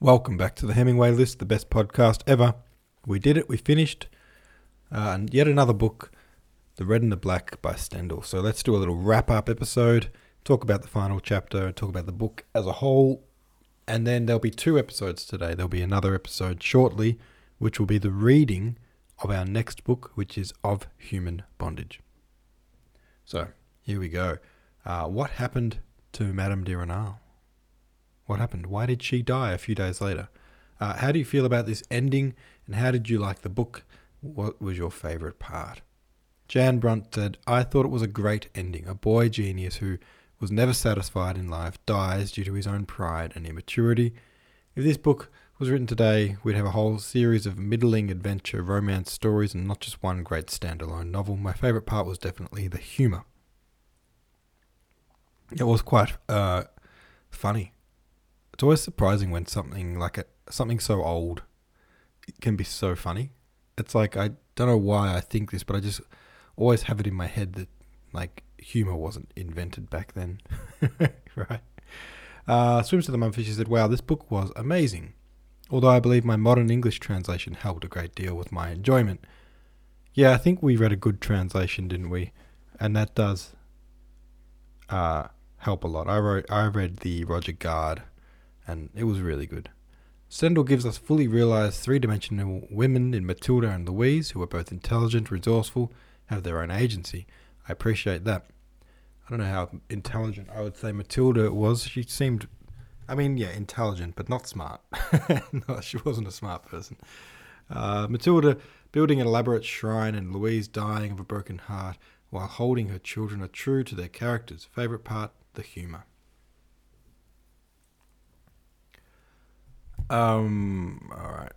Welcome back to the Hemingway List, the best podcast ever. We did it, we finished. Uh, and yet another book, The Red and the Black by Stendhal. So let's do a little wrap up episode, talk about the final chapter, talk about the book as a whole. And then there'll be two episodes today. There'll be another episode shortly, which will be the reading of our next book, which is Of Human Bondage. So here we go. Uh, what happened to Madame de Renal? What happened? Why did she die a few days later? Uh, how do you feel about this ending, and how did you like the book? What was your favourite part? Jan Brunt said, I thought it was a great ending. A boy genius who was never satisfied in life dies due to his own pride and immaturity. If this book was written today, we'd have a whole series of middling adventure romance stories and not just one great standalone novel. My favourite part was definitely the humour. It was quite uh, funny it's always surprising when something like a, something so old can be so funny. It's like I don't know why I think this, but I just always have it in my head that like humor wasn't invented back then, right? Uh, Swims to the Mumfish said, "Wow, this book was amazing." Although I believe my modern English translation helped a great deal with my enjoyment. Yeah, I think we read a good translation, didn't we? And that does uh, help a lot. I wrote, I read the Roger Gard and it was really good. Stendhal gives us fully realized three dimensional women in Matilda and Louise who are both intelligent, resourceful, have their own agency. I appreciate that. I don't know how intelligent I would say Matilda was. She seemed, I mean, yeah, intelligent, but not smart. no, she wasn't a smart person. Uh, Matilda building an elaborate shrine and Louise dying of a broken heart while holding her children are true to their characters. Favorite part, the humor. Um. All right.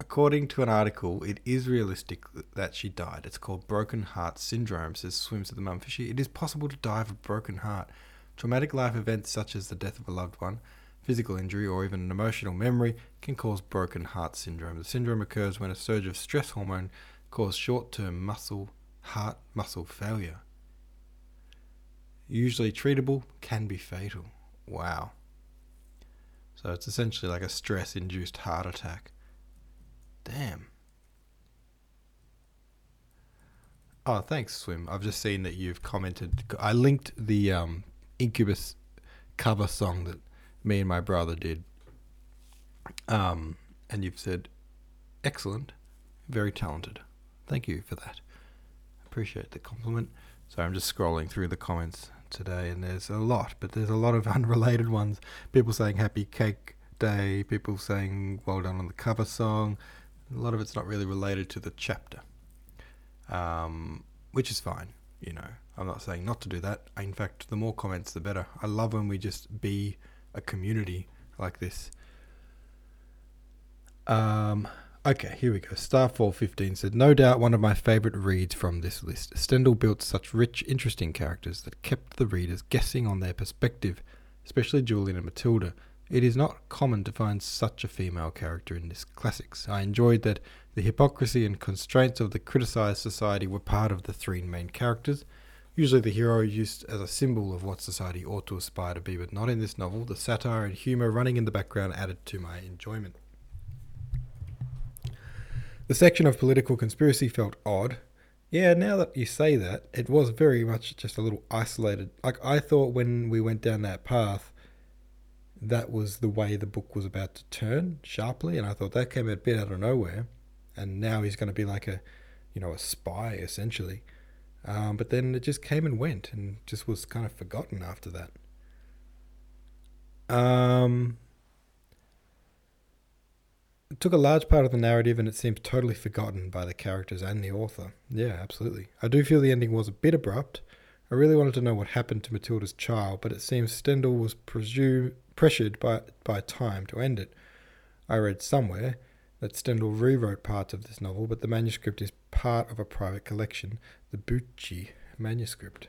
According to an article, it is realistic that she died. It's called broken heart syndrome, says Swims to the Mumfishy. It is possible to die of a broken heart. Traumatic life events such as the death of a loved one, physical injury, or even an emotional memory can cause broken heart syndrome. The syndrome occurs when a surge of stress hormone causes short term muscle, heart muscle failure usually treatable, can be fatal. Wow. So it's essentially like a stress induced heart attack. Damn. Oh, thanks, Swim. I've just seen that you've commented. I linked the um, Incubus cover song that me and my brother did. Um, and you've said, excellent, very talented. Thank you for that. Appreciate the compliment. So I'm just scrolling through the comments today, and there's a lot, but there's a lot of unrelated ones. People saying Happy Cake Day, people saying well done on the cover song. A lot of it's not really related to the chapter, um, which is fine. You know, I'm not saying not to do that. In fact, the more comments, the better. I love when we just be a community like this. Um, Okay, here we go. Starfall15 said, No doubt one of my favourite reads from this list. Stendhal built such rich, interesting characters that kept the readers guessing on their perspective, especially Julian and Matilda. It is not common to find such a female character in this classics. I enjoyed that the hypocrisy and constraints of the criticised society were part of the three main characters. Usually the hero used as a symbol of what society ought to aspire to be, but not in this novel. The satire and humour running in the background added to my enjoyment. The section of political conspiracy felt odd. Yeah, now that you say that, it was very much just a little isolated. Like, I thought when we went down that path, that was the way the book was about to turn sharply, and I thought that came a bit out of nowhere. And now he's going to be like a, you know, a spy essentially. Um, but then it just came and went, and just was kind of forgotten after that. Um, it took a large part of the narrative and it seems totally forgotten by the characters and the author. Yeah, absolutely. I do feel the ending was a bit abrupt. I really wanted to know what happened to Matilda's child, but it seems Stendhal was presume, pressured by, by time to end it. I read somewhere that Stendhal rewrote parts of this novel, but the manuscript is part of a private collection, the Bucci manuscript.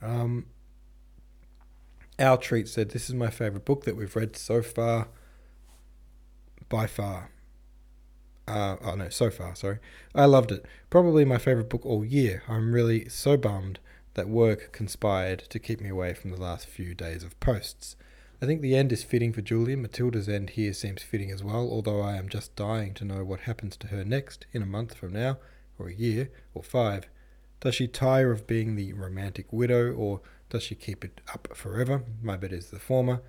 Um, our Treat said, This is my favourite book that we've read so far, by far. Uh, oh no, so far, sorry. I loved it. Probably my favourite book all year. I'm really so bummed that work conspired to keep me away from the last few days of posts. I think the end is fitting for Julian. Matilda's end here seems fitting as well, although I am just dying to know what happens to her next, in a month from now, or a year, or five. Does she tire of being the romantic widow, or does she keep it up forever? My bet is the former.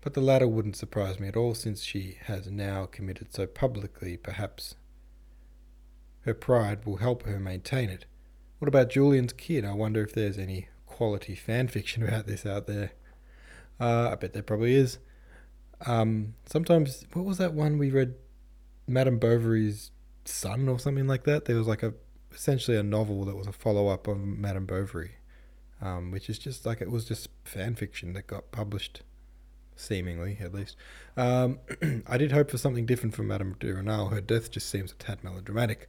But the latter wouldn't surprise me at all, since she has now committed so publicly, perhaps her pride will help her maintain it. What about Julian's kid? I wonder if there's any quality fan fiction about this out there. Uh, I bet there probably is. Um, sometimes, what was that one we read? Madame Bovary's son or something like that. There was like a essentially a novel that was a follow up of Madame Bovary, um, which is just like it was just fan fiction that got published, seemingly at least. Um, I did hope for something different from Madame de Renal. Her death just seems a tad melodramatic.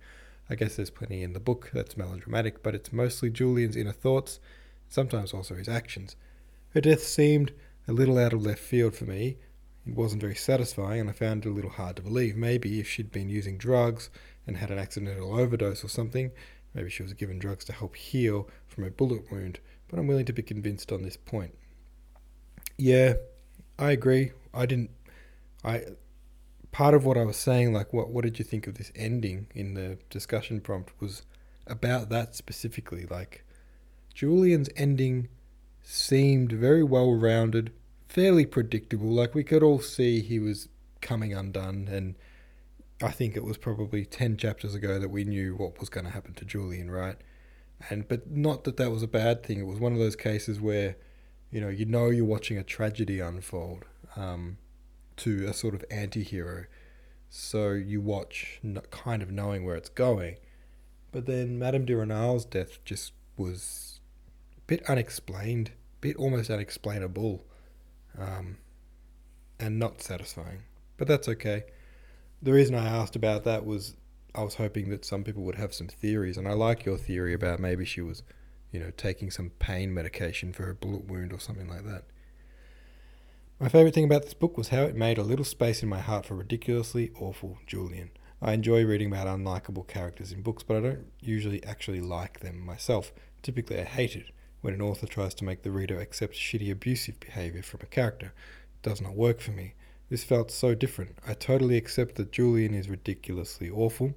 I guess there's plenty in the book that's melodramatic, but it's mostly Julian's inner thoughts, sometimes also his actions. Her death seemed a little out of left field for me. It wasn't very satisfying, and I found it a little hard to believe. Maybe if she'd been using drugs and had an accidental overdose or something, maybe she was given drugs to help heal from a bullet wound, but I'm willing to be convinced on this point. Yeah, I agree. I didn't. I part of what I was saying, like, what what did you think of this ending in the discussion prompt, was about that specifically. Like, Julian's ending seemed very well rounded, fairly predictable. Like, we could all see he was coming undone, and I think it was probably ten chapters ago that we knew what was going to happen to Julian, right? And but not that that was a bad thing. It was one of those cases where, you know, you know you're watching a tragedy unfold. Um, to a sort of anti-hero so you watch kind of knowing where it's going but then madame de renal's death just was a bit unexplained a bit almost unexplainable um, and not satisfying but that's okay the reason i asked about that was i was hoping that some people would have some theories and i like your theory about maybe she was you know taking some pain medication for a bullet wound or something like that my favourite thing about this book was how it made a little space in my heart for ridiculously awful Julian. I enjoy reading about unlikable characters in books, but I don't usually actually like them myself. Typically, I hate it when an author tries to make the reader accept shitty abusive behaviour from a character. It does not work for me. This felt so different. I totally accept that Julian is ridiculously awful,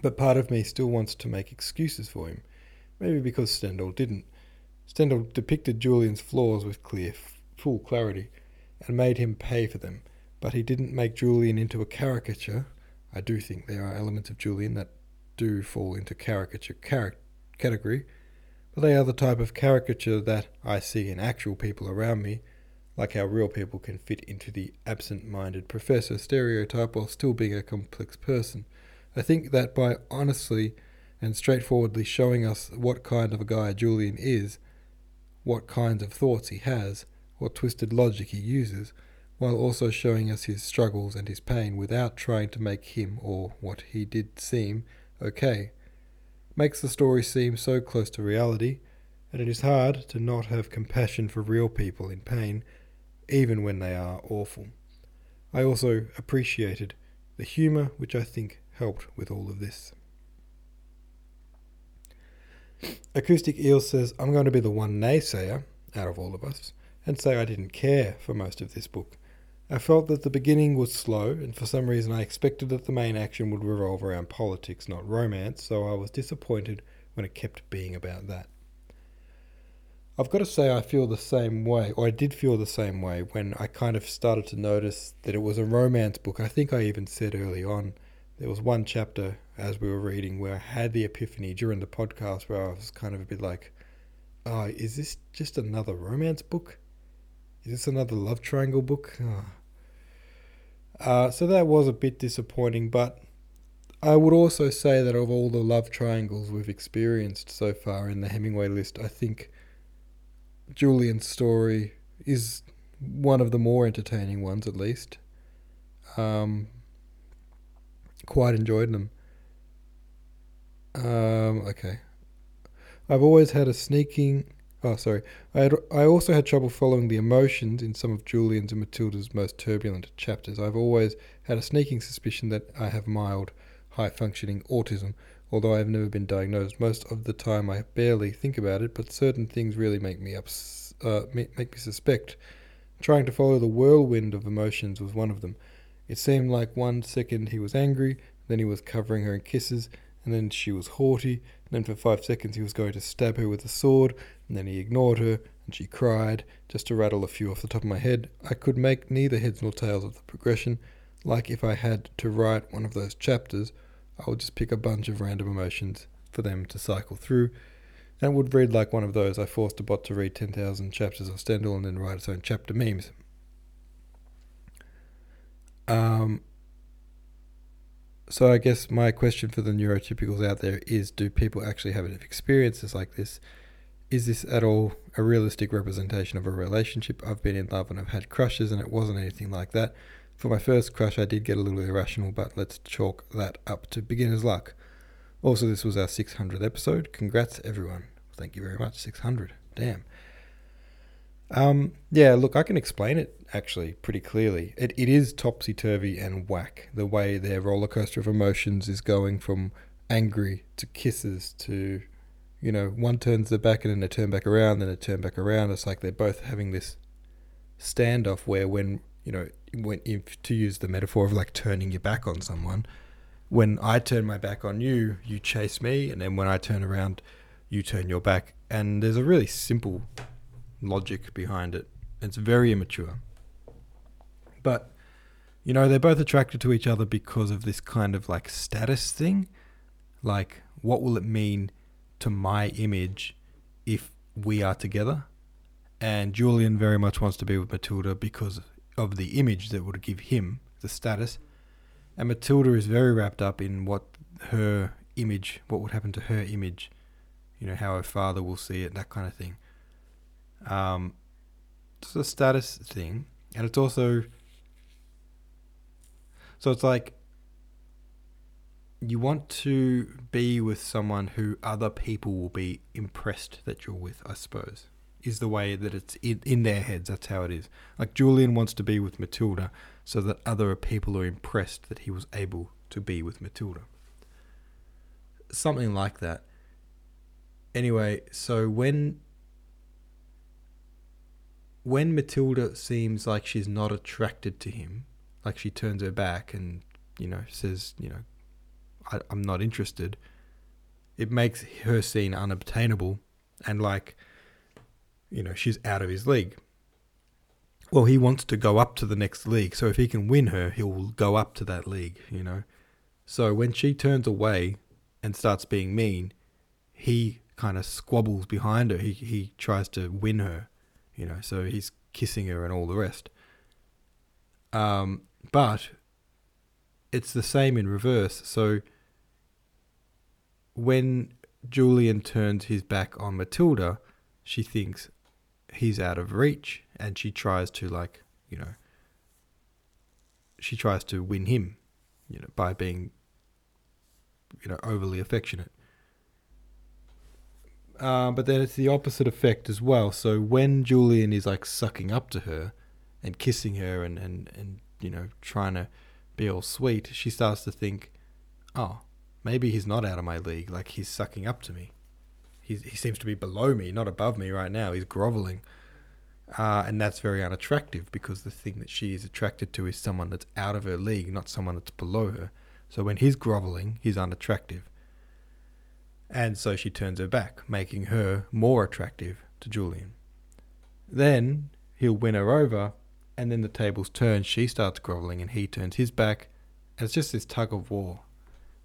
but part of me still wants to make excuses for him. Maybe because Stendhal didn't. Stendhal depicted Julian's flaws with clear full clarity and made him pay for them. But he didn't make Julian into a caricature. I do think there are elements of Julian that do fall into caricature car- category, but they are the type of caricature that I see in actual people around me, like how real people can fit into the absent minded professor stereotype while still being a complex person. I think that by honestly and straightforwardly showing us what kind of a guy Julian is, what kinds of thoughts he has, what twisted logic he uses, while also showing us his struggles and his pain without trying to make him, or what he did seem, okay. Makes the story seem so close to reality, and it is hard to not have compassion for real people in pain, even when they are awful. I also appreciated the humour, which I think helped with all of this. Acoustic Eel says, I'm going to be the one naysayer out of all of us and say I didn't care for most of this book. I felt that the beginning was slow, and for some reason I expected that the main action would revolve around politics, not romance, so I was disappointed when it kept being about that. I've got to say, I feel the same way, or I did feel the same way when I kind of started to notice that it was a romance book. I think I even said early on, there was one chapter as we were reading where I had the epiphany during the podcast where I was kind of a bit like, oh, is this just another romance book? Is this another love triangle book? Oh. Uh, so that was a bit disappointing, but I would also say that of all the love triangles we've experienced so far in the Hemingway list, I think Julian's story is one of the more entertaining ones, at least. Um, quite enjoyed them. Um, okay. I've always had a sneaking Oh, sorry. I, had, I also had trouble following the emotions in some of Julian's and Matilda's most turbulent chapters. I've always had a sneaking suspicion that I have mild, high functioning autism, although I have never been diagnosed. Most of the time I barely think about it, but certain things really make me ups- uh, make me suspect. Trying to follow the whirlwind of emotions was one of them. It seemed like one second he was angry, then he was covering her in kisses, and then she was haughty, and then for five seconds he was going to stab her with a sword, and then he ignored her, and she cried. Just to rattle a few off the top of my head, I could make neither heads nor tails of the progression. Like if I had to write one of those chapters, I would just pick a bunch of random emotions for them to cycle through. And would read like one of those I forced a bot to read 10,000 chapters of Stendhal and then write its own chapter memes. Um, so I guess my question for the neurotypicals out there is do people actually have experiences like this? Is this at all a realistic representation of a relationship? I've been in love and I've had crushes and it wasn't anything like that. For my first crush, I did get a little irrational, but let's chalk that up to beginner's luck. Also, this was our 600th episode. Congrats, everyone. Thank you very much. 600. Damn. Um, yeah, look, I can explain it actually pretty clearly. It, it is topsy turvy and whack the way their roller coaster of emotions is going from angry to kisses to, you know, one turns their back and then they turn back around, then they turn back around. It's like they're both having this standoff where when, you know, when if to use the metaphor of like turning your back on someone, when I turn my back on you, you chase me, and then when I turn around, you turn your back. And there's a really simple logic behind it. It's very immature. But, you know, they're both attracted to each other because of this kind of like status thing. Like, what will it mean to my image if we are together? And Julian very much wants to be with Matilda because of the image that would give him the status. And Matilda is very wrapped up in what her image, what would happen to her image, you know, how her father will see it, that kind of thing. Um, it's a status thing, and it's also so it's like you want to be with someone who other people will be impressed that you're with, I suppose, is the way that it's in, in their heads. That's how it is. Like Julian wants to be with Matilda so that other people are impressed that he was able to be with Matilda. Something like that. Anyway, so when when Matilda seems like she's not attracted to him, like she turns her back and you know says, you know, I, I'm not interested. It makes her scene unobtainable, and like, you know, she's out of his league. Well, he wants to go up to the next league, so if he can win her, he'll go up to that league, you know. So when she turns away and starts being mean, he kind of squabbles behind her. He he tries to win her you know, so he's kissing her and all the rest. Um, but it's the same in reverse. So when Julian turns his back on Matilda, she thinks he's out of reach and she tries to like, you know, she tries to win him, you know, by being you know, overly affectionate. Uh, but then it's the opposite effect as well. So when Julian is like sucking up to her and kissing her and, and, and you know, trying to be all sweet, she starts to think, oh, maybe he's not out of my league. Like he's sucking up to me. He's, he seems to be below me, not above me right now. He's groveling. Uh, and that's very unattractive because the thing that she is attracted to is someone that's out of her league, not someone that's below her. So when he's groveling, he's unattractive and so she turns her back, making her more attractive to Julian. Then he'll win her over, and then the tables turn. She starts groveling, and he turns his back. It's just this tug of war.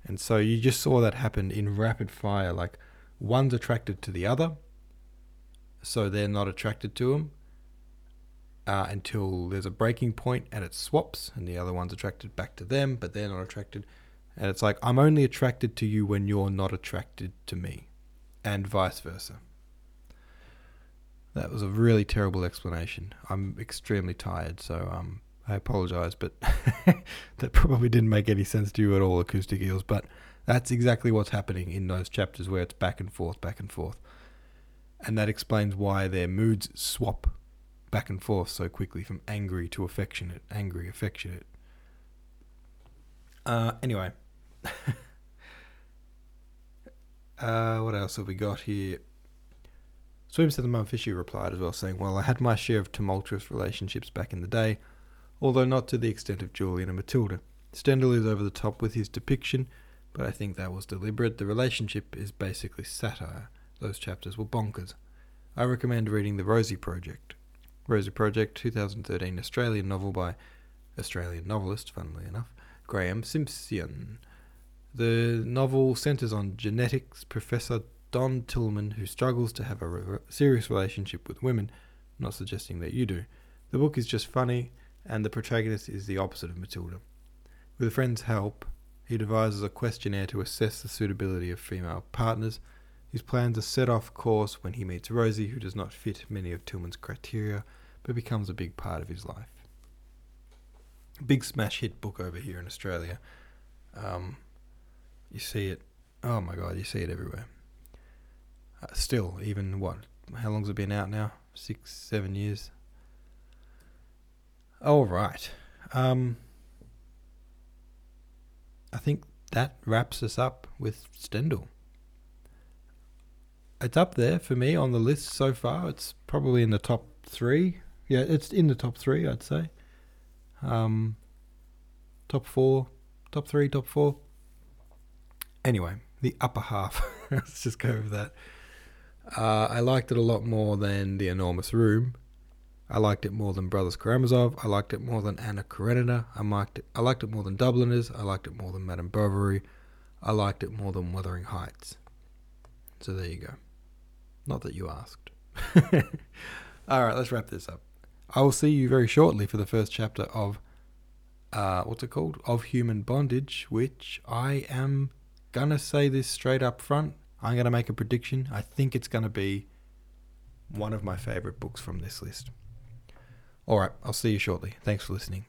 And so you just saw that happen in rapid fire. Like one's attracted to the other, so they're not attracted to him uh, until there's a breaking point and it swaps, and the other one's attracted back to them, but they're not attracted. And it's like, I'm only attracted to you when you're not attracted to me, and vice versa. That was a really terrible explanation. I'm extremely tired, so um, I apologize, but that probably didn't make any sense to you at all, Acoustic Eels. But that's exactly what's happening in those chapters where it's back and forth, back and forth. And that explains why their moods swap back and forth so quickly from angry to affectionate, angry, affectionate. Uh, anyway. uh, what else have we got here? Swim said the mum Fishy replied as well, saying, Well, I had my share of tumultuous relationships back in the day, although not to the extent of Julian and Matilda. Stendhal is over the top with his depiction, but I think that was deliberate. The relationship is basically satire. Those chapters were bonkers. I recommend reading The Rosie Project. Rosie Project, 2013 Australian novel by Australian novelist, funnily enough, Graeme Simsion. The novel centres on genetics professor Don Tillman, who struggles to have a re- serious relationship with women. I'm not suggesting that you do. The book is just funny, and the protagonist is the opposite of Matilda. With a friend's help, he devises a questionnaire to assess the suitability of female partners. His plans are set off course when he meets Rosie, who does not fit many of Tillman's criteria, but becomes a big part of his life. Big smash hit book over here in Australia. Um, you see it. Oh my god, you see it everywhere. Uh, still, even what? How long's it been out now? Six, seven years. All right. Um, I think that wraps us up with Stendhal. It's up there for me on the list so far. It's probably in the top three. Yeah, it's in the top three, I'd say. Um, top four, top three, top four. Anyway, the upper half. Let's just go with that. Uh, I liked it a lot more than The Enormous Room. I liked it more than Brothers Karamazov. I liked it more than Anna Karenina. I liked it. I liked it more than Dubliners. I liked it more than Madame Bovary. I liked it more than Wuthering Heights. So there you go. Not that you asked. All right, let's wrap this up. I will see you very shortly for the first chapter of uh, what's it called? Of Human Bondage, which I am gonna say this straight up front. I'm gonna make a prediction. I think it's gonna be one of my favorite books from this list. All right, I'll see you shortly. Thanks for listening.